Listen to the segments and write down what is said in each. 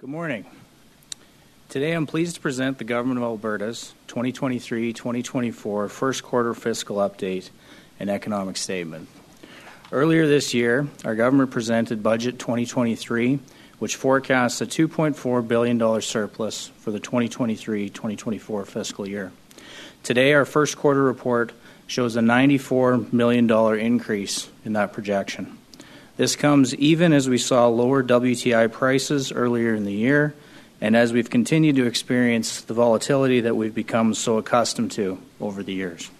Good morning. Today I'm pleased to present the Government of Alberta's 2023 2024 first quarter fiscal update and economic statement. Earlier this year, our government presented Budget 2023, which forecasts a $2.4 billion surplus for the 2023 2024 fiscal year. Today, our first quarter report shows a $94 million increase in that projection. This comes even as we saw lower WTI prices earlier in the year and as we've continued to experience the volatility that we've become so accustomed to over the years.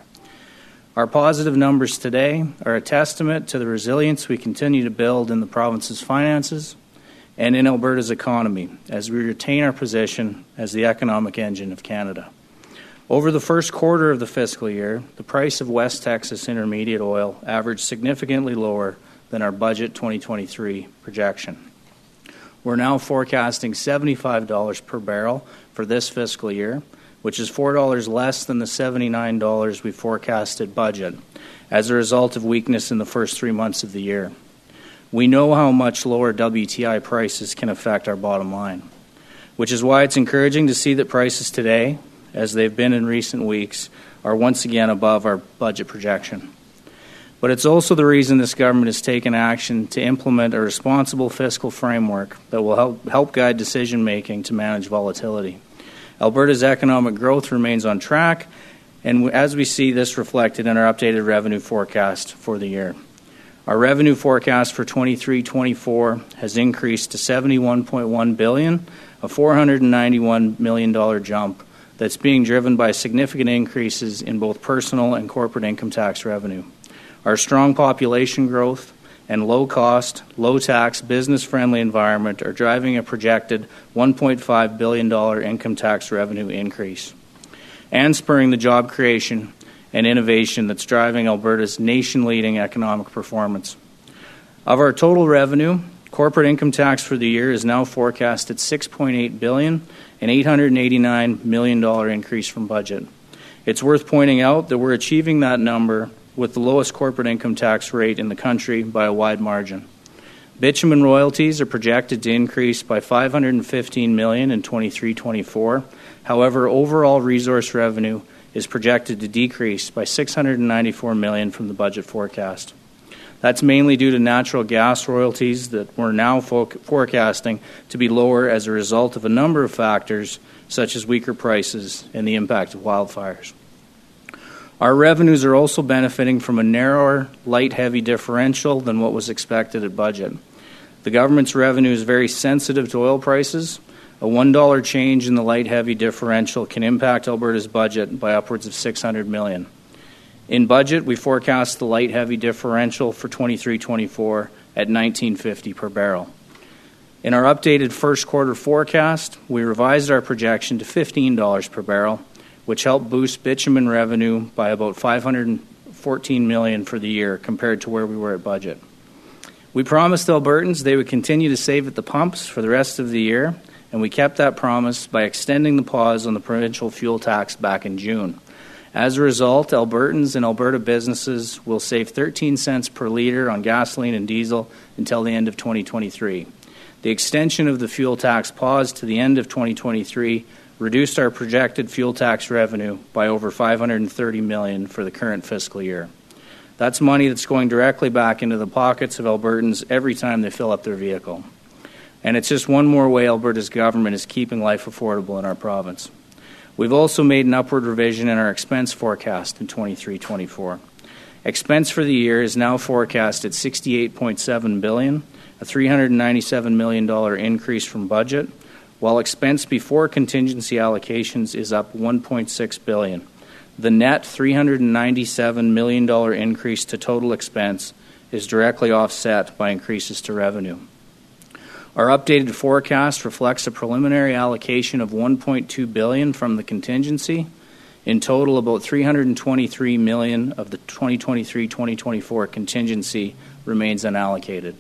Our positive numbers today are a testament to the resilience we continue to build in the province's finances and in Alberta's economy as we retain our position as the economic engine of Canada. Over the first quarter of the fiscal year, the price of West Texas Intermediate oil averaged significantly lower than our Budget 2023 projection. We're now forecasting $75 per barrel for this fiscal year, which is $4 less than the $79 we forecasted budget as a result of weakness in the first three months of the year. We know how much lower WTI prices can affect our bottom line, which is why it's encouraging to see that prices today, as they've been in recent weeks, are once again above our budget projection. But it's also the reason this government has taken action to implement a responsible fiscal framework that will help, help guide decision making to manage volatility. Alberta's economic growth remains on track, and as we see this reflected in our updated revenue forecast for the year. Our revenue forecast for 23-24 has increased to 71.1 billion, a 491 million dollar jump that's being driven by significant increases in both personal and corporate income tax revenue. Our strong population growth and low cost, low tax, business friendly environment are driving a projected $1.5 billion income tax revenue increase and spurring the job creation and innovation that's driving Alberta's nation leading economic performance. Of our total revenue, corporate income tax for the year is now forecast at 6.8 billion, an 889 million dollar increase from budget. It's worth pointing out that we're achieving that number with the lowest corporate income tax rate in the country by a wide margin. Bitumen royalties are projected to increase by 515 million in 23-24. However, overall resource revenue is projected to decrease by 694 million from the budget forecast. That's mainly due to natural gas royalties that we're now forecasting to be lower as a result of a number of factors such as weaker prices and the impact of wildfires. Our revenues are also benefiting from a narrower light heavy differential than what was expected at budget. The government's revenue is very sensitive to oil prices. A $1 change in the light heavy differential can impact Alberta's budget by upwards of 600 million. In budget, we forecast the light heavy differential for 23-24 at 19.50 per barrel. In our updated first quarter forecast, we revised our projection to $15 per barrel which helped boost bitumen revenue by about 514 million for the year compared to where we were at budget. We promised Albertans they would continue to save at the pumps for the rest of the year, and we kept that promise by extending the pause on the provincial fuel tax back in June. As a result, Albertans and Alberta businesses will save 13 cents per liter on gasoline and diesel until the end of 2023. The extension of the fuel tax pause to the end of 2023 reduced our projected fuel tax revenue by over 530 million for the current fiscal year. That's money that's going directly back into the pockets of Albertans every time they fill up their vehicle. And it's just one more way Alberta's government is keeping life affordable in our province. We've also made an upward revision in our expense forecast in 23-24. Expense for the year is now forecast at 68.7 billion, a 397 million dollar increase from budget while expense before contingency allocations is up 1.6 billion. The net 397 million dollar increase to total expense is directly offset by increases to revenue. Our updated forecast reflects a preliminary allocation of 1.2 billion from the contingency. In total, about 323 million of the 2023-2024 contingency remains unallocated.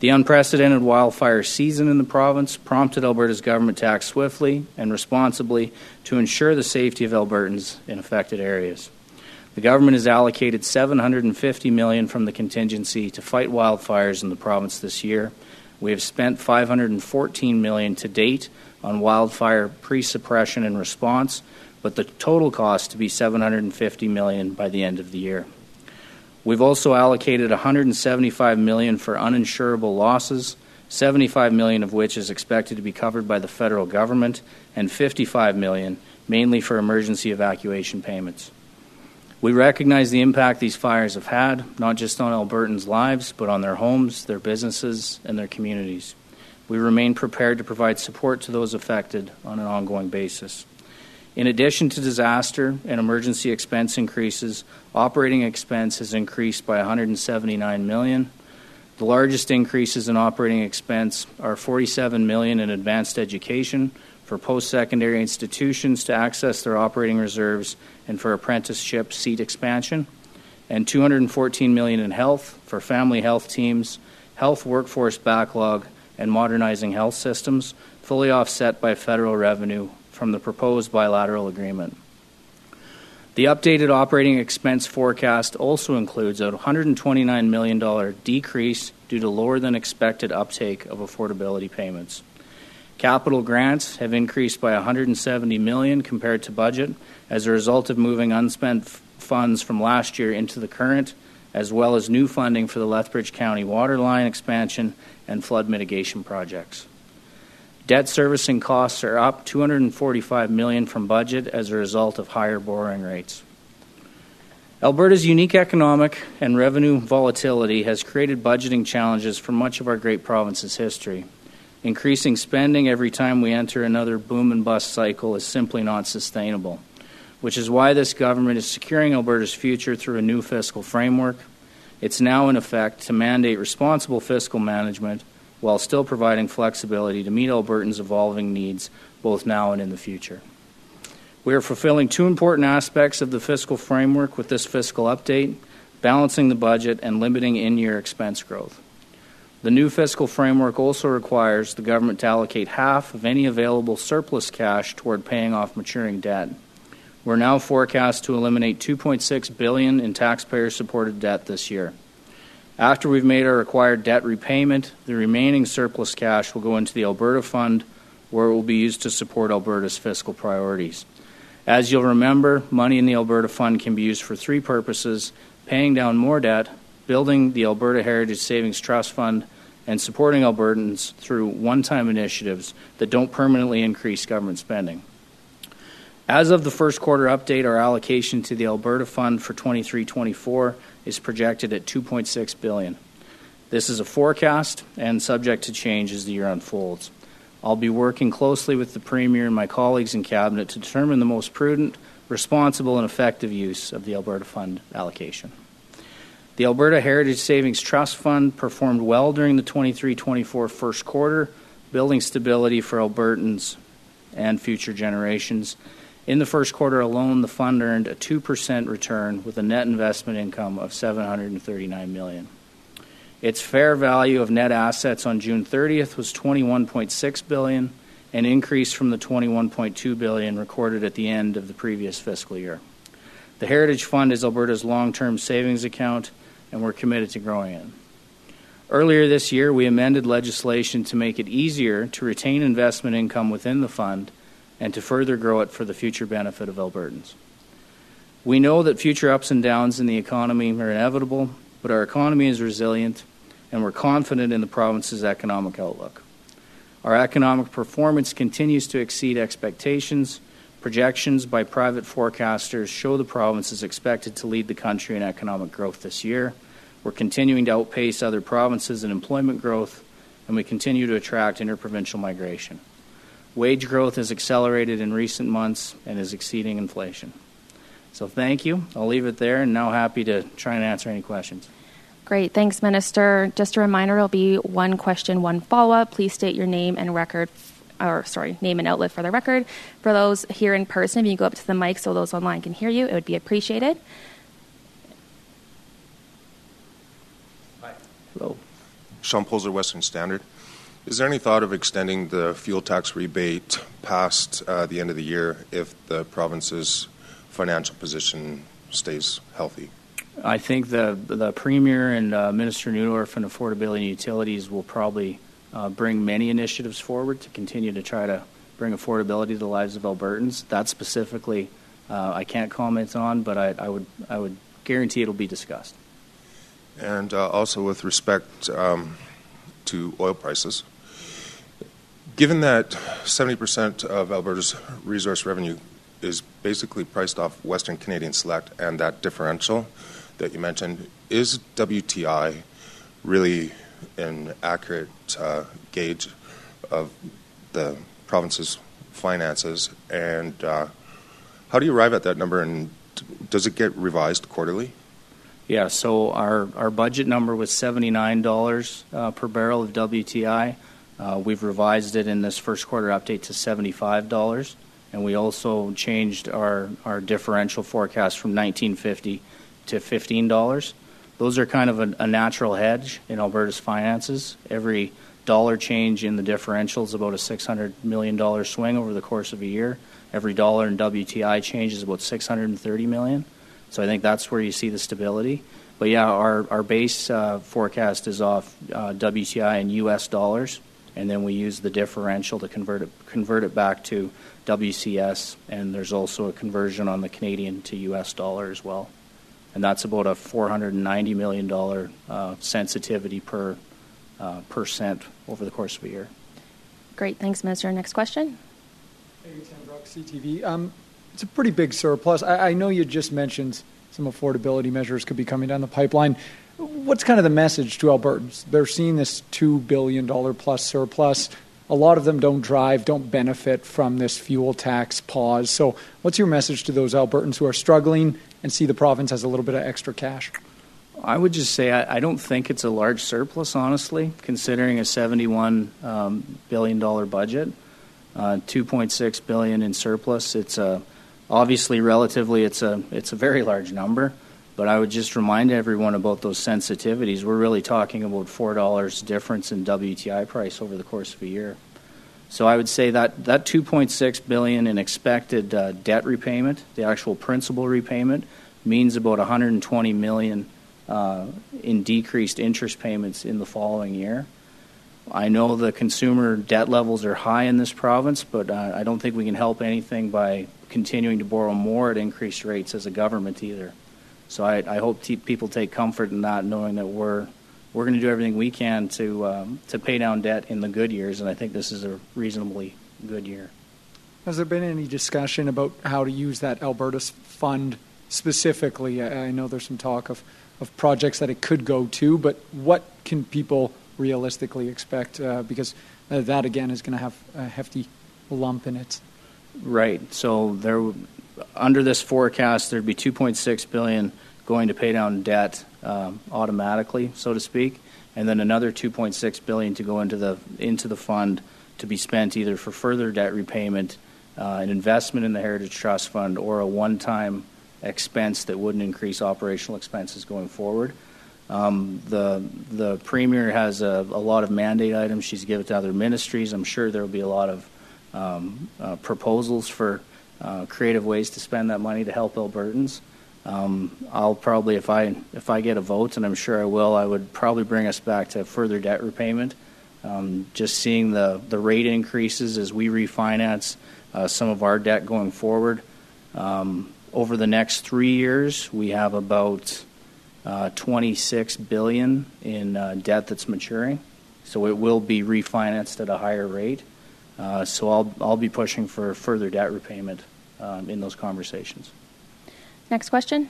The unprecedented wildfire season in the province prompted Alberta's government to act swiftly and responsibly to ensure the safety of Albertans in affected areas. The government has allocated 750 million from the contingency to fight wildfires in the province this year, We have spent 514 million to date on wildfire pre-suppression and response, but the total cost to be 750 million by the end of the year. We've also allocated 175 million for uninsurable losses, 75 million of which is expected to be covered by the federal government, and 55 million mainly for emergency evacuation payments. We recognize the impact these fires have had, not just on Albertans' lives, but on their homes, their businesses, and their communities. We remain prepared to provide support to those affected on an ongoing basis. In addition to disaster and emergency expense increases, operating expense has increased by 179 million. The largest increases in operating expense are 47 million in advanced education for post-secondary institutions to access their operating reserves and for apprenticeship seat expansion, and 214 million in health for family health teams, health workforce backlog, and modernizing health systems, fully offset by federal revenue from the proposed bilateral agreement. The updated operating expense forecast also includes a $129 million decrease due to lower than expected uptake of affordability payments. Capital grants have increased by 170 million compared to budget as a result of moving unspent funds from last year into the current, as well as new funding for the Lethbridge County water line expansion and flood mitigation projects. Debt servicing costs are up 245 million from budget as a result of higher borrowing rates. Alberta's unique economic and revenue volatility has created budgeting challenges for much of our great province's history. Increasing spending every time we enter another boom and bust cycle is simply not sustainable, which is why this government is securing Alberta's future through a new fiscal framework it's now in effect to mandate responsible fiscal management while still providing flexibility to meet Albertans' evolving needs both now and in the future. We are fulfilling two important aspects of the fiscal framework with this fiscal update balancing the budget and limiting in year expense growth. The new fiscal framework also requires the government to allocate half of any available surplus cash toward paying off maturing debt. We're now forecast to eliminate 2.6 billion in taxpayer-supported debt this year. After we've made our required debt repayment, the remaining surplus cash will go into the Alberta Fund, where it will be used to support Alberta's fiscal priorities. As you'll remember, money in the Alberta Fund can be used for three purposes paying down more debt, building the Alberta Heritage Savings Trust Fund, and supporting Albertans through one time initiatives that don't permanently increase government spending. As of the first quarter update, our allocation to the Alberta Fund for 23-24 is projected at 2.6 billion. This is a forecast and subject to change as the year unfolds. I'll be working closely with the Premier and my colleagues in Cabinet to determine the most prudent, responsible, and effective use of the Alberta Fund allocation. The Alberta Heritage Savings Trust Fund performed well during the 23 24 first quarter, building stability for Albertans and future generations. In the first quarter alone, the fund earned a 2% return with a net investment income of 739 million. Its fair value of net assets on June 30th was 21.6 billion, an increase from the 21.2 billion recorded at the end of the previous fiscal year. The Heritage Fund is Alberta's long-term savings account, and we're committed to growing it. Earlier this year, we amended legislation to make it easier to retain investment income within the fund and to further grow it for the future benefit of Albertans. We know that future ups and downs in the economy are inevitable, but our economy is resilient and we're confident in the province's economic outlook. Our economic performance continues to exceed expectations. Projections by private forecasters show the province is expected to lead the country in economic growth this year. We're continuing to outpace other provinces in employment growth, and we continue to attract interprovincial migration. Wage growth has accelerated in recent months and is exceeding inflation. So thank you. I'll leave it there and now happy to try and answer any questions. Great. Thanks, Minister. Just a reminder it'll be one question, one follow up. Please state your name and record, or sorry, name and outlet for the record. For those here in person, if you go up to the mic so those online can hear you, it would be appreciated. Hi. Hello. Sean Poser, Western Standard. Is there any thought of extending the fuel tax rebate past uh, the end of the year if the province's financial position stays healthy? I think the the premier and uh, Minister Neudorf and Affordability and Utilities will probably uh, bring many initiatives forward to continue to try to bring affordability to the lives of Albertans. That specifically, uh, I can't comment on, but I, I, would I would guarantee it'll be discussed. And uh, also with respect um, to oil prices, given that 70% of Alberta's resource revenue is basically priced off Western Canadian Select and that differential that you mentioned, is WTI really an accurate uh, gauge of the province's finances? And uh, how do you arrive at that number, and does it get revised quarterly? Yeah, so our, our budget number was $79 uh, per barrel of WTI. Uh, we've revised it in this first quarter update to $75, and we also changed our, our differential forecast from 1950 to $15. Those are kind of a, a natural hedge in Alberta's finances. Every dollar change in the differential is about a $600 million swing over the course of a year. Every dollar in WTI change is about 630 million. So I think that's where you see the stability. But yeah, our, our base uh, forecast is off uh, WTI in US dollars, and then we use the differential to convert it, convert it back to WCS, and there's also a conversion on the Canadian to US dollar as well. And that's about a $490 million uh, sensitivity per uh, percent over the course of a year. Great, thanks, Minister. Next question. Hey, Tim Brock, CTV. Um, it's a pretty big surplus. I, know you just mentioned some affordability measures could be coming down the pipeline. What's kind of the message to Albertans? They're seeing this $2 billion plus surplus. A lot of them don't drive, don't benefit from this fuel tax pause. So, what's your message to those Albertans who are struggling and see the province has a little bit of extra cash? I would just say I, I, don't think it's a large surplus, honestly, considering a seventy-one um, billion dollar budget, uh, two point six billion in surplus. It's a obviously relatively it's a it's a very large number, but I would just remind everyone about those sensitivities. We're really talking about four dollars difference in WTI price over the course of a year. So I would say that that 2.6 billion in expected uh, debt repayment, the actual principal repayment, means about 120 million uh, in decreased interest payments in the following year. I know the consumer debt levels are high in this province, but uh, I don't think we can help anything by continuing to borrow more at increased rates as a government either. So I, I hope people take comfort in that, knowing that we're we're going to do everything we can to um, to pay down debt in the good years, and I think this is a reasonably good year. Has there been any discussion about how to use that Alberta's fund specifically? I, I know there's some talk of of projects that it could go to, but what can people realistically expect? Uh, because uh, that again is going to have a hefty lump in it. Right. So there, under this forecast, there'd be 2.6 billion going to pay down debt um, automatically, so to speak, and then another 2.6 billion to go into the into the fund to be spent either for further debt repayment, uh, an investment in the Heritage Trust Fund, or a one-time expense that wouldn't increase operational expenses going forward. Um, the the premier has a, a, lot of mandate items she's given to other ministries. I'm sure there will be a lot of um, uh, proposals for uh, creative ways to spend that money to help Albertans. Um, I'll probably, if I if I get a vote, and I'm sure I will, I would probably bring us back to further debt repayment. Um, just seeing the the rate increases as we refinance uh, some of our debt going forward. Um, over the next three years, we have about uh, 26 billion in uh, debt that's maturing, so it will be refinanced at a higher rate. Uh, so I'll I'll be pushing for further debt repayment um, in those conversations. Next question.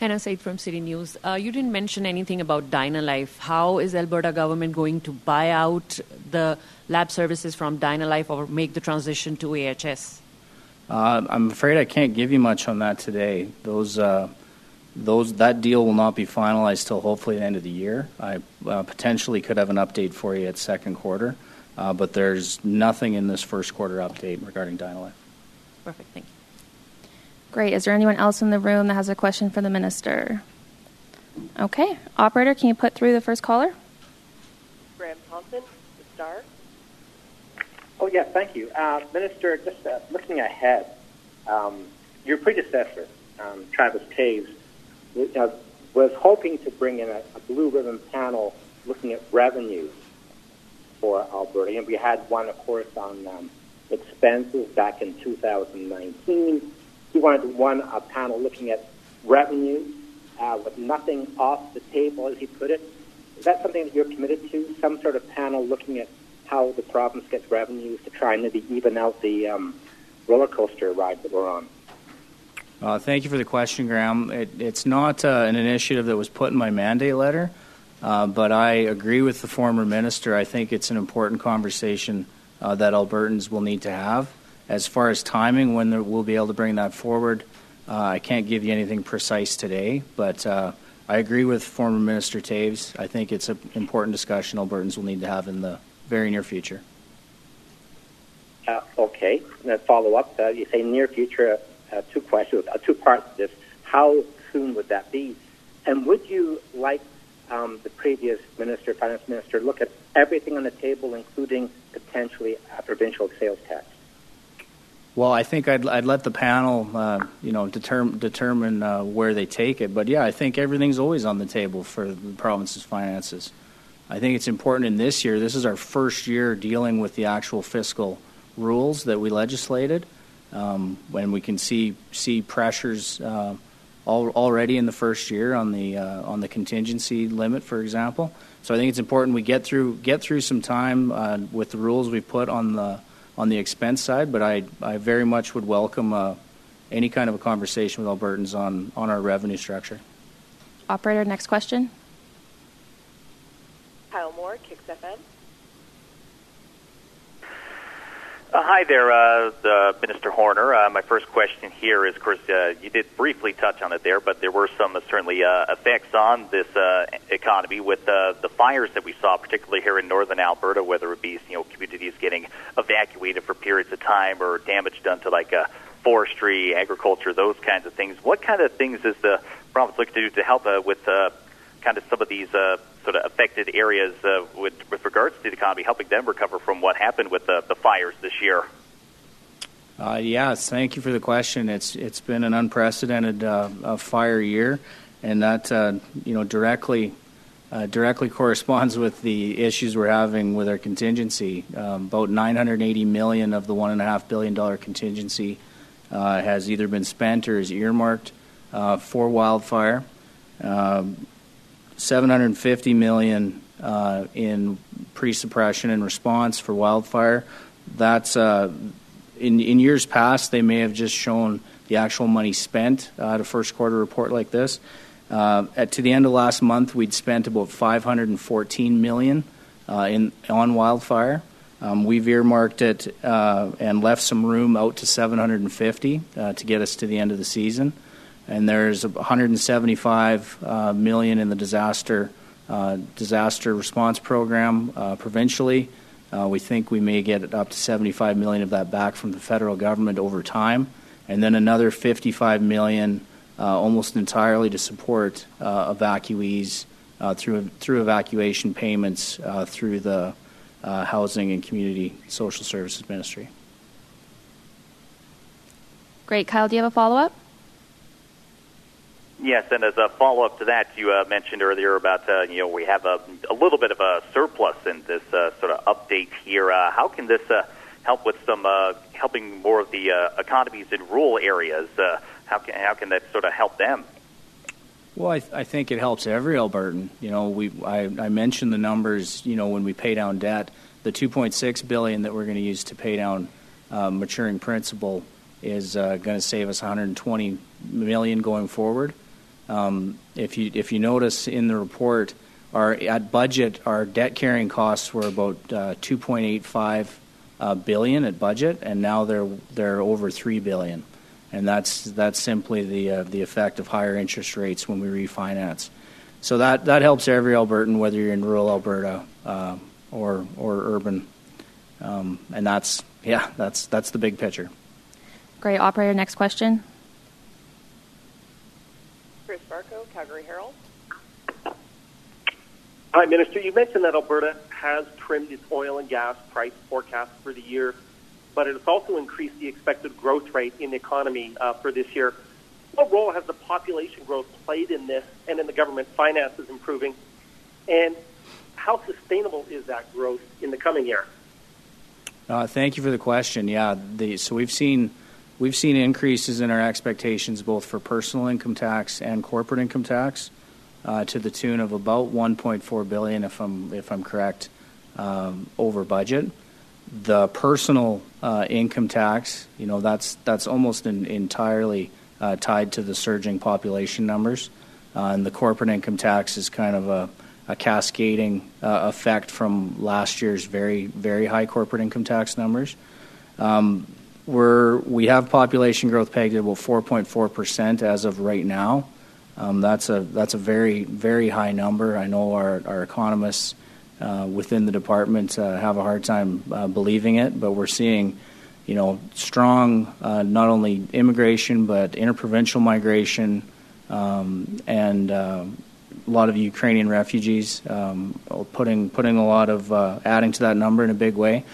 Hannah Said from City News. Uh, you didn't mention anything about Dynalife. How is Alberta government going to buy out the lab services from Dynalife or make the transition to AHS? Uh, I'm afraid I can't give you much on that today. Those, uh, those, that deal will not be finalized till hopefully the end of the year. I uh, potentially could have an update for you at second quarter, uh, but there's nothing in this first quarter update regarding Dynalife. Perfect, thank you. Great. Is there anyone else in the room that has a question for the minister? Okay. Operator, can you put through the first caller? Graham Thompson, the Star. Oh, yeah, thank you. Uh, Minister, just uh, looking ahead, um, your predecessor, um, Travis Toews, uh, was hoping to bring in a, a blue ribbon panel looking at revenues for Alberta. And we had one, of course, on um, expenses back in 2019. He wanted one a panel looking at revenue uh, with nothing off the table, as he put it. Is that something that you're committed to? Some sort of panel looking at how the province gets revenues to try and maybe even out the um, roller coaster ride that we're on? Uh, thank you for the question, Graham. It, it's not uh, an initiative that was put in my mandate letter, uh, but I agree with the former minister. I think it's an important conversation uh, that Albertans will need to have. As far as timing, when we'll be able to bring that forward, uh, I can't give you anything precise today, but uh, I agree with former Minister Toews. I think it's an important discussion Albertans will need to have in the very near future. Okay. Follow up, you say near future, uh, two questions, uh, two parts of this. How soon would that be? And would you like um, the previous minister, finance minister, look at everything on the table, including potentially a provincial sales tax? Well, I think I'd, I'd let the panel, uh, you know, determine determine uh, where they take it. But yeah, I think everything's always on the table for the province's finances. I think it's important in this year. This is our first year dealing with the actual fiscal rules that we legislated, um, when we can see see pressures uh, al- already in the first year on the uh, on the contingency limit, for example. So I think it's important we get through get through some time uh, with the rules we put on the on the expense side, but I, I very much would welcome uh, any kind of a conversation with Albertans on, on our revenue structure. Operator, next question. Kyle Moore, Kicks FM. Uh, hi there, uh, uh, Minister Horner. Uh, my first question here is, of course, uh, you did briefly touch on it there, but there were some uh, certainly effects on this economy with the fires that we saw, particularly here in northern Alberta, whether it be you know communities getting evacuated for periods of time or damage done to like forestry, agriculture, those kinds of things. What kind of things is the province looking to do to help with kind of some of these sort of affected areas uh, with, with regards to the economy, helping them recover from what happened with the, the fires this year? Uh, yes, thank you for the question. It's it's been an unprecedented uh, fire year, and that uh, you know directly uh, directly corresponds with the issues we're having with our contingency. Um, about 980 million of the one and a half billion dollar contingency uh, has either been spent or is earmarked uh, for wildfire. Um, 750 million uh, in pre-suppression and response for wildfire. That's uh, in in years past they may have just shown the actual money spent uh, at a first quarter report like this. Uh, at to the end of last month, we'd spent about 514 million uh, in on wildfire. Um, we've earmarked it uh, and left some room out to 750 to get us to the end of the season and there's 175 uh, million in the disaster uh, disaster response program uh, provincially. Uh, we think we may get up to 75 million of that back from the federal government over time, and then another 55 million uh, almost entirely to support uh, evacuees through through evacuation payments through the Housing and Community Social Services Ministry. Great, Kyle. Do you have a follow up? Yes, and as a follow-up to that, you uh, mentioned earlier about uh, you know we have a, a little bit of a surplus in this uh, sort of update here. Uh, how can this uh, help with some uh, helping more of the uh, economies in rural areas? Uh, how can how can that sort of help them? Well, I, th- I think it helps every Albertan. You know, we I, I mentioned the numbers. You know, when we pay down debt, the 2.6 billion that we're going to use to pay down uh, maturing principal is uh, going to save us 120 million going forward. Um, if you if you notice in the report, our at budget our debt carrying costs were about uh, 2.85 uh, billion at budget, and now they're they're over three billion, and that's that's simply the uh, the effect of higher interest rates when we refinance. So that that helps every Albertan, whether you're in rural Alberta uh, or or urban, um, and that's yeah that's that's the big picture. Great, operator. Next question. Chris Varcoe, Calgary Herald. Hi, Minister. You mentioned that Alberta has trimmed its oil and gas price forecast for the year, but it has also increased the expected growth rate in the economy uh, for this year. What role has the population growth played in this and in the government finances improving? And how sustainable is that growth in the coming year? Uh, thank you for the question. Yeah, the, so we've seen we've seen increases in our expectations both for personal income tax and corporate income tax uh, to the tune of about 1.4 billion, if I'm if I'm correct, um, over budget. The personal uh, income tax, you know, that's that's almost entirely uh, tied to the surging population numbers, uh, and the corporate income tax is kind of a a cascading uh, effect from last year's very, very high corporate income tax numbers. Um, we have population growth pegged at about 4.4% as of right now. Um, that's a that's a very very high number. I know our our economists uh, within the department uh, have a hard time uh, believing it, but we're seeing, you know, strong not only immigration but interprovincial migration um, and a lot of Ukrainian refugees, um, putting putting a lot of adding to that number in a big way.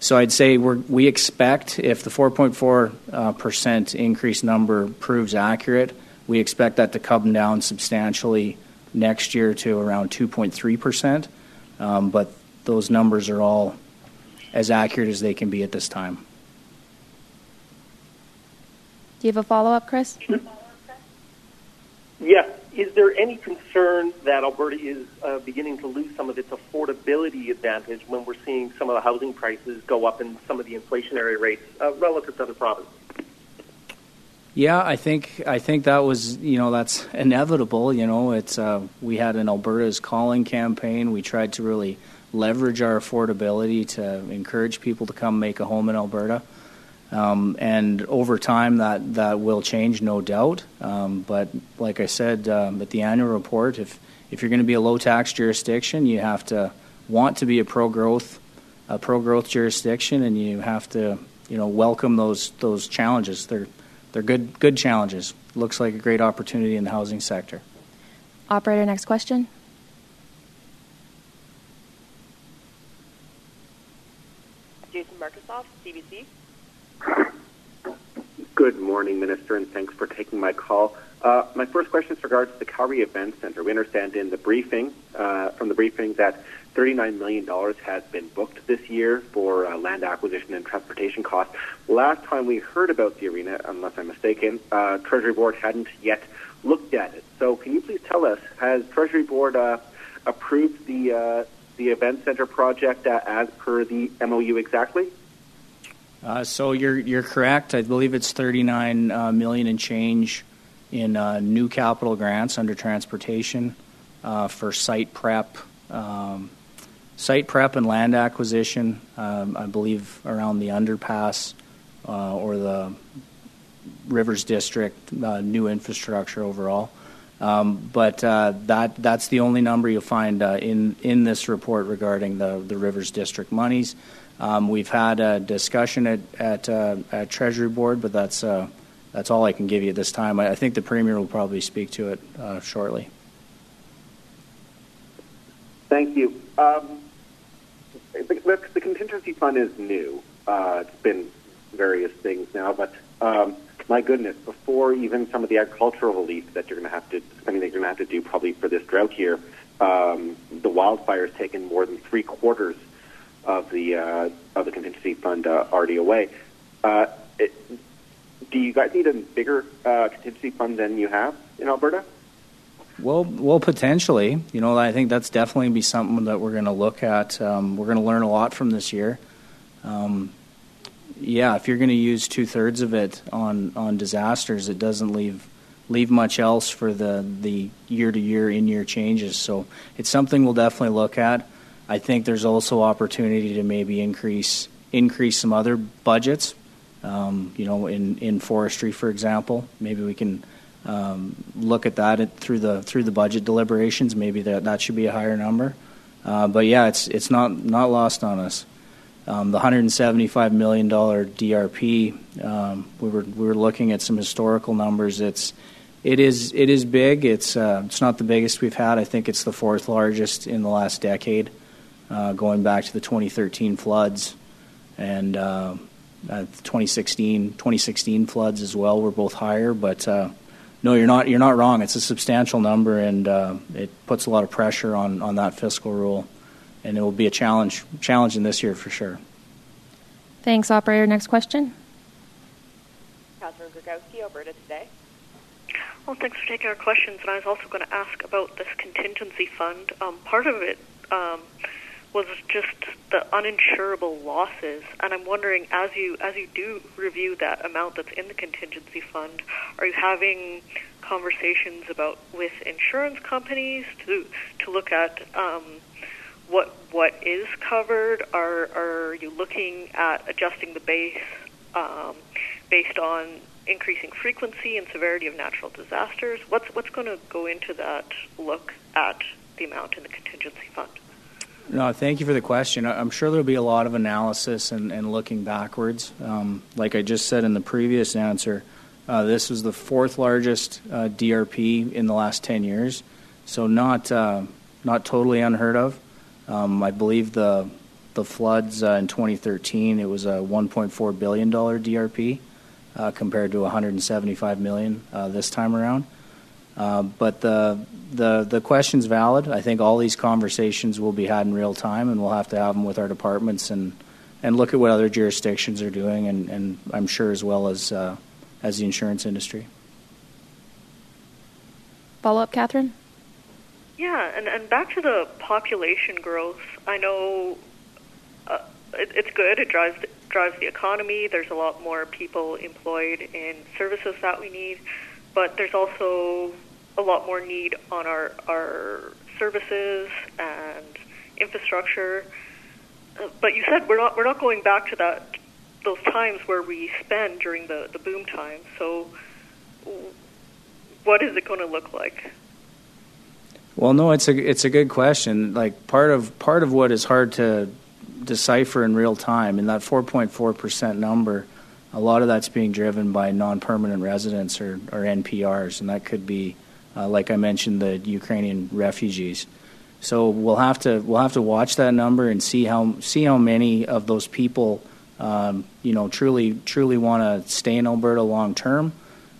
So I'd say we expect if the 4.4 uh, percent increase number proves accurate, we expect that to come down substantially next year to around 2.3 percent. Um, but those numbers are all as accurate as they can be at this time. Do you have a follow up, Chris? Yes. Is there any concern that Alberta is uh, beginning to lose some of its affordability advantage when we're seeing some of the housing prices go up and some of the inflationary rates uh, relative to other provinces? Yeah, I think I think that was you know that's inevitable. You know, it's uh, we had an Alberta's calling campaign. We tried to really leverage our affordability to encourage people to come make a home in Alberta. Um, and over time, that, that will change, no doubt. Um, but like I said um, at the annual report, if, if you're going to be a low tax jurisdiction, you have to want to be a pro growth a pro growth jurisdiction, and you have to you know welcome those those challenges. They're they're good good challenges. Looks like a great opportunity in the housing sector. Operator, next question. Jason Markusoff, CBC. Good morning, Minister, and thanks for taking my call. Uh, my first question is regards to the Calgary Event Center. We understand in the briefing, uh, from the briefing, that $39 million has been booked this year for uh, land acquisition and transportation costs. Last time we heard about the arena, unless I'm mistaken, uh, Treasury Board hadn't yet looked at it. So can you please tell us, has Treasury Board uh, approved the, uh, the Event Center project as per the MOU exactly? Uh, so you're you're correct. I believe it's 39 uh, million and change in uh, new capital grants under transportation for site prep, um, site prep and land acquisition. Um, I believe around the underpass or the Rivers District new infrastructure overall. Um, but that that's the only number you'll find in in this report regarding the Rivers District monies. Um, we've had a discussion at at, uh, at Treasury Board, but that's uh, that's all I can give you at this time. I, I think the Premier will probably speak to it uh, shortly. Thank you. Um, the, the, contingency fund is new. Uh, it's been various things now, but um, my goodness, before even some of the agricultural relief that you're going to have to, spending that you're going to have to do probably for this drought here, um, the wildfires taken more than three quarters of the uh, of the contingency fund uh, already away. Uh, it, do you guys need a bigger uh, contingency fund than you have in Alberta? Well, well, potentially. You know, I think that's definitely be something that we're going to look at. Um, we're going to learn a lot from this year. Um, yeah, if you're going to use two thirds of it on on disasters, it doesn't leave leave much else for the the year to year in year changes. So it's something we'll definitely look at. I think there's also opportunity to maybe increase increase some other budgets. Um, you know, in, in forestry, for example, maybe we can um, look at that through the through the budget deliberations. Maybe that that should be a higher number. Uh, but yeah, it's it's not not lost on us. Um, the 175 million dollar DRP. Um, we were we were looking at some historical numbers. It's it is it is big. It's uh, it's not the biggest we've had. I think it's the fourth largest in the last decade uh, going back to the 2013 floods and uh, uh, 2016 2016 floods as well were both higher. But uh, no, you're not you're not wrong. It's a substantial number, and uh, it puts a lot of pressure on on that fiscal rule. and it will be a challenge challenge in this year for sure. Thanks, operator. Next question. Catherine Griwkowsky, Alberta Today. Well, thanks for taking our questions. And I was also going to ask about this contingency fund. Um, part of it um, was just the uninsurable losses, and I'm wondering, as you as you do review that amount that's in the contingency fund, are you having conversations about with insurance companies to to look at um, what what is covered? Are are you looking at adjusting the base um, based on increasing frequency and severity of natural disasters? What's what's going to go into that look at the amount in the contingency fund? No, thank you for the question. I'm sure there'll be a lot of analysis and, and looking backwards. Um, like I just said in the previous answer, uh, this was the fourth largest uh, DRP in the last 10 years, so not uh, not totally unheard of. Um, I believe the the floods uh, in 2013 it was a 1.4 billion dollar DRP uh, compared to 175 million uh, this time around. But the the the question's valid. I think all these conversations will be had in real time, and we'll have to have them with our departments and and look at what other jurisdictions are doing, and, and I'm sure as well as uh, as the insurance industry. Follow up, Catherine. Yeah, and and back to the population growth. I know uh, it, it's good. It drives drives the economy. There's a lot more people employed in services that we need, but there's also a lot more need on our our services and infrastructure. But you said we're not we're not going back to that those times where we spend during the the boom time. So what is it going to look like? Well, no, it's a it's a good question. Like part of part of what is hard to decipher in real time, in that 4.4 percent number, a lot of that's being driven by non-permanent residents or, or NPRs, and that could be like I mentioned, the Ukrainian refugees. So we'll have to we'll have to watch that number and see how see how many of those people, um, you know, truly truly want to stay in Alberta long term,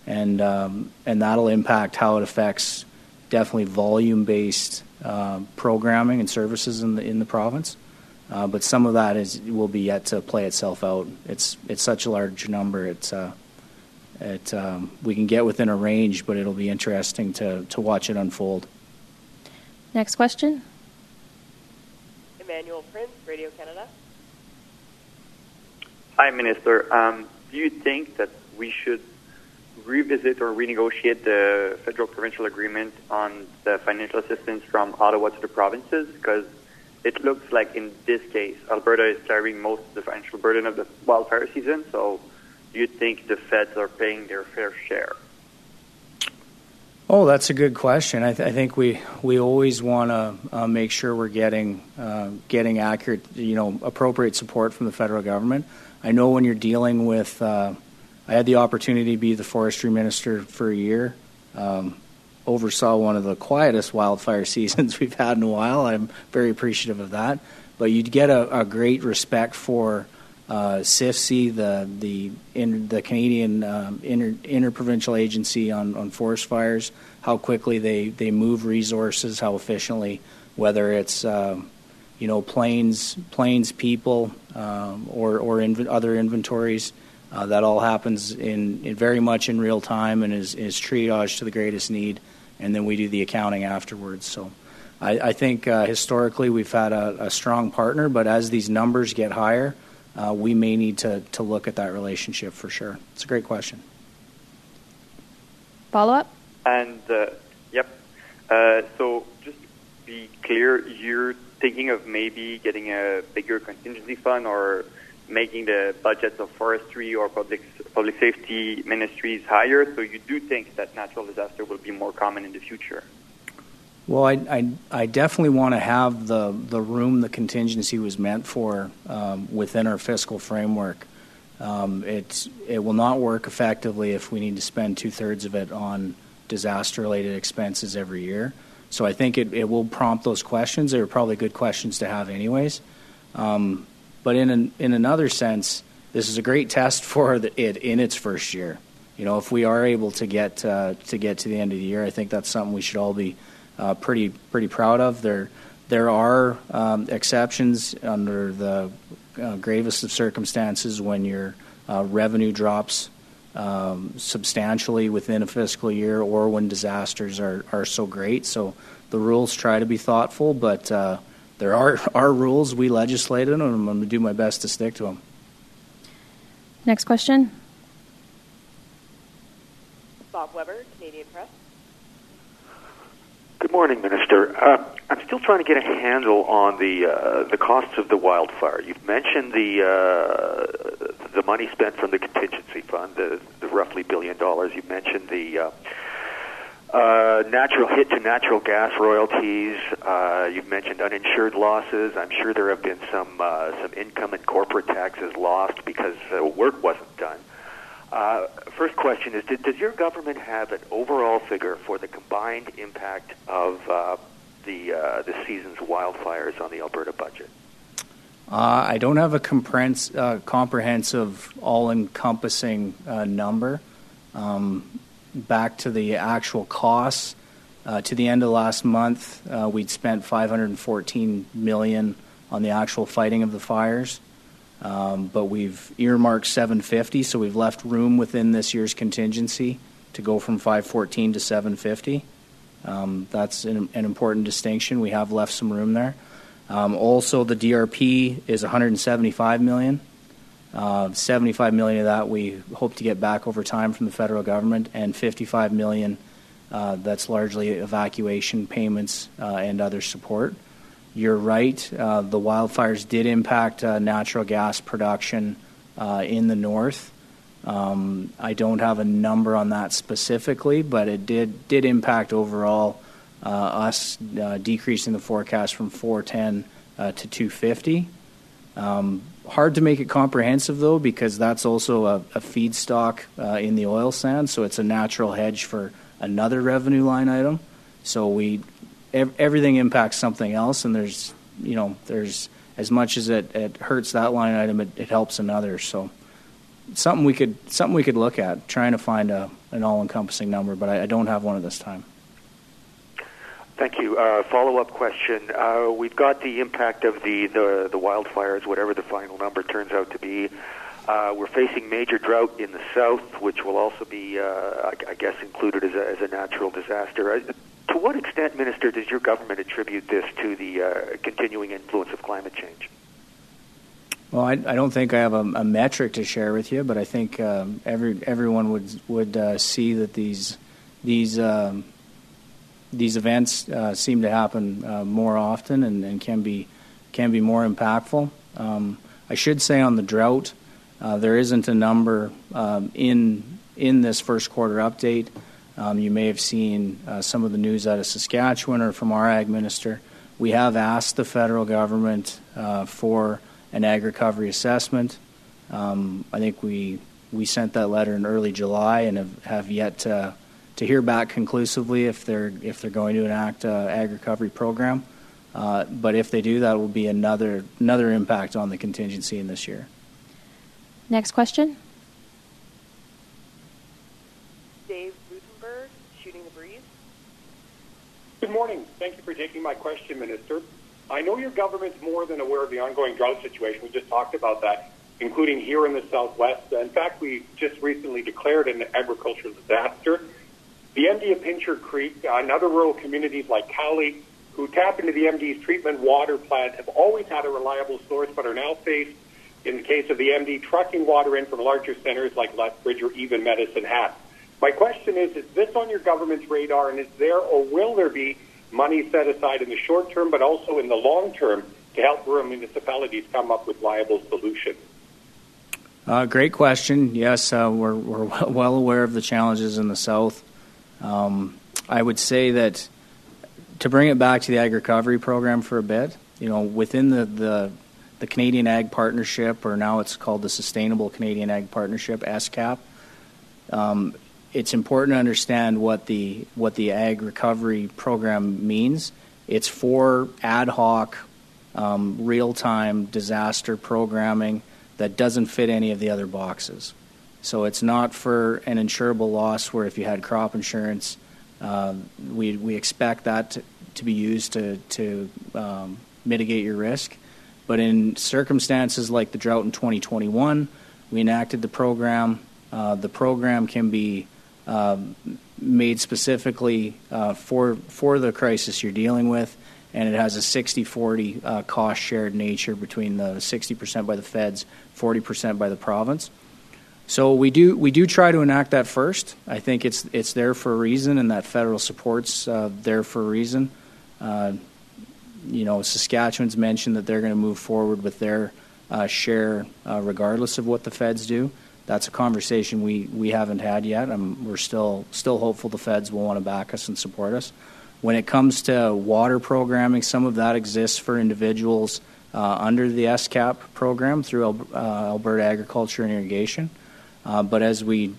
and um, and that'll impact how it affects definitely volume based uh, programming and services in the in the province. Uh, but some of that is will be yet to play itself out. It's it's such a large number. It's uh, it, um, we can get within a range, but it'll be interesting to, to watch it unfold. Next question. Emmanuel Prince, Radio Canada. Hi, Minister. Um, do you think that we should revisit or renegotiate the federal provincial agreement on the financial assistance from Ottawa to the provinces? Because it looks like in this case, Alberta is carrying most of the financial burden of the wildfire season, so do you think the feds are paying their fair share? Oh, that's a good question. I, th- I think we we always want to uh, make sure we're getting uh, getting accurate, you know, appropriate support from the federal government. I know when you're dealing with, uh, I had the opportunity to be the forestry minister for a year. Um, oversaw one of the quietest wildfire seasons we've had in a while. I'm very appreciative of that. But you'd get a, a great respect for uh, CIFFC, the the in, the Canadian um, inter, interprovincial agency on, on forest fires, how quickly they, they move resources, how efficiently, whether it's uh, you know planes, planes, people, um, or or inv- other inventories. Uh, that all happens in, in, very much in real time and is, is triaged to the greatest need, and then we do the accounting afterwards. So. I, I think uh, historically we've had a, a strong partner, but as these numbers get higher, uh, we may need to, to look at that relationship for sure. It's a great question. Follow up? And, uh, yep. Uh, so, just to be clear, you're thinking of maybe getting a bigger contingency fund or making the budgets of forestry or public public safety ministries higher. So you do think that natural disaster will be more common in the future. Well, I, I, I definitely want to have the, the room the contingency was meant for um, within our fiscal framework. Um, it's, it will not work effectively if we need to spend two thirds of it on disaster related expenses every year. So I think it, it will prompt those questions. They're probably good questions to have, anyways. Um, but in, an, in another sense, this is a great test for the, it in its first year. You know, if we are able to get uh, to get to the end of the year, I think that's something we should all be pretty pretty proud of. They're there are um, exceptions under the uh, gravest of circumstances when your uh, revenue drops um, substantially within a fiscal year or when disasters are, are so great. So the rules try to be thoughtful, but uh, there are, are rules. We legislated them, and I'm going to do my best to stick to them. Next question. Bob Weber, Canadian Press. Good morning, Minister. Uh, I'm still trying to get a handle on the uh, the costs of the wildfire. You've mentioned the uh, the money spent from the contingency fund, the, the roughly billion dollars. You mentioned the uh, uh, natural hit to natural gas royalties. Uh, you've mentioned uninsured losses. I'm sure there have been some uh, some income and corporate taxes lost because uh, work wasn't done. Uh, first question is: did, Does your government have an overall figure for the combined impact of uh, the uh, the season's wildfires on the Alberta budget? Uh, I don't have a comprehens- uh, comprehensive, all-encompassing uh, number. Um, back to the actual costs, to the end of last month, we'd spent 514 million on the actual fighting of the fires. Um, but we've earmarked 750, so we've left room within this year's contingency to go from 514 to 750. Um, that's an, an, important distinction. We have left some room there. Um, also, the DRP is 175 million. Uh, 75 million of that we hope to get back over time from the federal government, and 55 million uh, that's largely evacuation payments uh, and other support. You're right. Uh, the wildfires did impact uh, natural gas production uh, in the north. Um, I don't have a number on that specifically, but it did did impact overall uh, us uh, decreasing the forecast from 410 uh, to 250. Um, hard to make it comprehensive though, because that's also a, a feedstock in the oil sands, so it's a natural hedge for another revenue line item. So we everything impacts something else, and there's you know there's as much as it, it hurts that line item, it, it helps another. So something we could something we could look at, trying to find a, an all-encompassing number, but I, I don't have one at this time. Thank you. Uh, follow-up question: uh, We've got the impact of the, the, the wildfires, whatever the final number turns out to be. Uh, we're facing major drought in the south, which will also be, uh, I, I, guess, included as a, as a natural disaster. Uh, to what extent, Minister, does your government attribute this to the uh, continuing influence of climate change? Well, I, I don't think I have a, a, metric to share with you, but I think um, every everyone would would uh, see that these these um, these events uh, seem to happen uh, more often and, and, can be can be more impactful. Um, I should say on the drought, uh, there isn't a number um, in in this first quarter update. Um, you may have seen uh, some of the news out of Saskatchewan or from our ag minister. We have asked the federal government uh, for an ag recovery assessment. Um, I think we we sent that letter in early July and have, have yet to, to hear back conclusively if they're if they're going to enact an ag recovery program. Uh, but if they do, that will be another another impact on the contingency in this year. Next question. Good morning. Thank you for taking my question, Minister. I know your government's more than aware of the ongoing drought situation. We just talked about that, including here in the Southwest. In fact, we just recently declared an agricultural disaster. The MD of Pincher Creek and other rural communities like Cowley, who tap into the MD's treatment water plant, have always had a reliable source, but are now faced, in the case of the MD, trucking water in from larger centers like Lethbridge or even Medicine Hat. My question is, is this on your government's radar, and is there or will there be money set aside in the short term, but also in the long term to help rural municipalities come up with viable solutions? Uh, great question. Yes, uh, we're, we're well aware of the challenges in the South. Um, I would say that to bring it back to the Ag Recovery Program for a bit, you know, within the, the, the Canadian Ag Partnership, or now it's called the Sustainable Canadian Ag Partnership, SCAP, um, it's important to understand what the what the ag recovery program means. It's for ad hoc, um, real time disaster programming that doesn't fit any of the other boxes. So it's not for an insurable loss where if you had crop insurance, uh, we we expect that to, to be used to to um, mitigate your risk. But in circumstances like the drought in 2021, we enacted the program. Uh, the program can be uh, made specifically uh, for for the crisis you're dealing with, and it has a 60-40 uh, cost shared nature between the 60% by the feds, 40% by the province. So we do we do try to enact that first. I think it's it's there for a reason, and that federal support's uh, there for a reason. Uh, you know, Saskatchewan's mentioned that they're going to move forward with their uh, share, uh, regardless of what the feds do. That's a conversation we, we haven't had yet. Um, we're still still hopeful the feds will want to back us and support us. When it comes to water programming, some of that exists for individuals uh, under the SCAP program through uh, Alberta Agriculture and Irrigation. Uh, but as we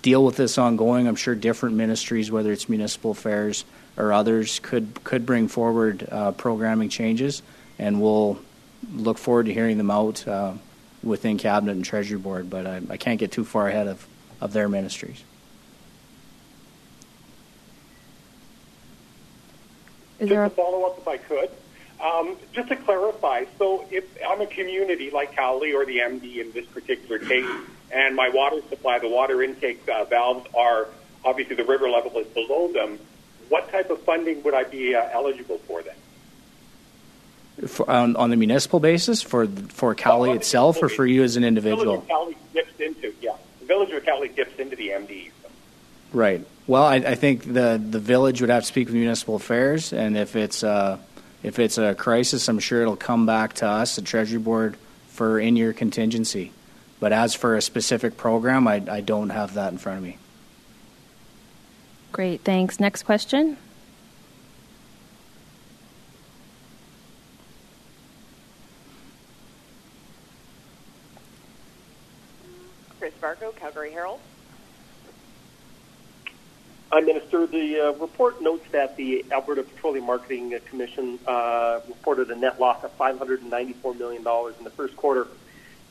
deal with this ongoing, I'm sure different ministries, whether it's municipal affairs or others, could could bring forward uh, programming changes, and we'll look forward to hearing them out uh, within cabinet and treasury board. But I, I, can't get too far ahead of, of their ministries. Is just a follow up, if I could. Um, just to clarify, so if I'm a community like Cowley or the MD in this particular case, and my water supply, the water intake uh, valves are obviously the river level is below them. What type of funding would I be uh, eligible for then? For, on, on, the municipal basis, for for Cowley itself, or for you as an individual? The village of Cowley dips into yeah, the village of Cowley dips into the MD. So. Right. Well, I, I, think the the village would have to speak with municipal affairs, and if it's uh, if it's a crisis, I'm sure it'll come back to us, the Treasury Board, for in year contingency. But as for a specific program, I, I don't have that in front of me. Great, thanks. Next question. Chris Varcoe, Calgary Herald. I Minister, the uh, report notes that the Alberta Petroleum Marketing Commission uh, reported a net loss of $594 million in the first quarter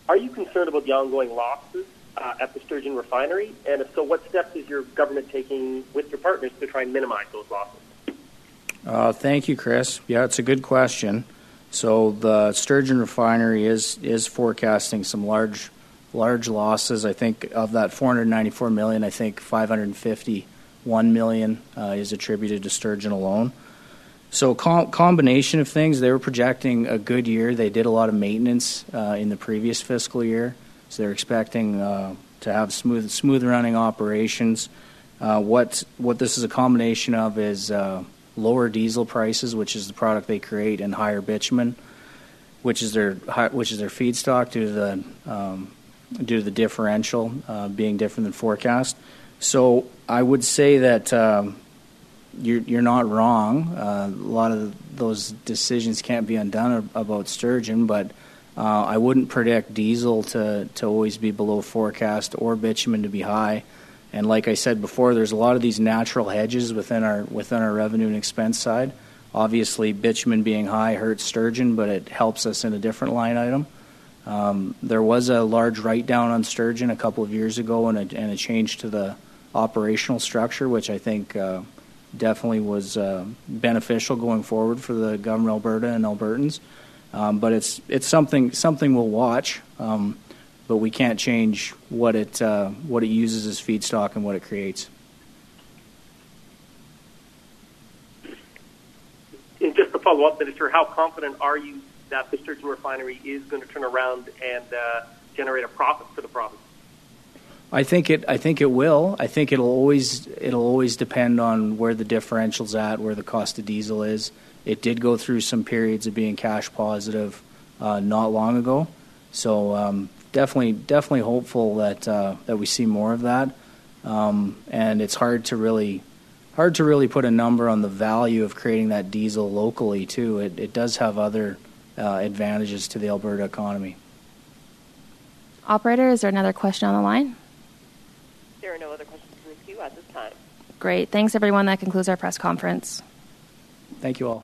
are you concerned about the ongoing losses uh, at the Sturgeon refinery? And if so, what steps is your government taking with your partners to try and minimize those losses? Uh, thank you, Chris. Yeah, it's a good question. So the Sturgeon refinery is is forecasting some large large losses. I think of that 494 million, I think 551 million uh, is attributed to Sturgeon alone. So com- combination of things. They were projecting a good year. They did a lot of maintenance uh, in the previous fiscal year, so they're expecting uh, to have smooth smooth running operations. Uh, what what this is a combination of is uh, lower diesel prices, which is the product they create, and higher bitumen, which is their which is their feedstock due to the um, due to the differential uh, being different than forecast. So I would say that. Um, you're, you're not wrong. Uh, a lot of those decisions can't be undone about sturgeon, but uh, I wouldn't predict diesel to, to always be below forecast or bitumen to be high. And like I said before, there's a lot of these natural hedges within our within our revenue and expense side. Obviously, bitumen being high hurts sturgeon, but it helps us in a different line item. Um, there was a large write down on sturgeon a couple of years ago, and a, and a change to the operational structure, which I think uh, definitely was uh, beneficial going forward for the government of Alberta and Albertans. Um, but it's it's something something we'll watch. Um, but we can't change what it uh, what it uses as feedstock and what it creates. And just to follow up, Minister, how confident are you that the Sturgeon refinery is going to turn around and uh, generate a profit for the province? I think it. I think it will. I think it'll always. It'll always depend on where the differential's at, where the cost of diesel is. It did go through some periods of being cash positive uh, not long ago, so um, definitely, definitely hopeful that uh, that we see more of that. Um, and it's hard to really, hard to really put a number on the value of creating that diesel locally too. It, it does have other Uh, advantages to the Alberta economy. Operator, is there another question on the line? There are no other questions in the queue at this time. Great. Thanks, everyone. That concludes our press conference. Thank you all.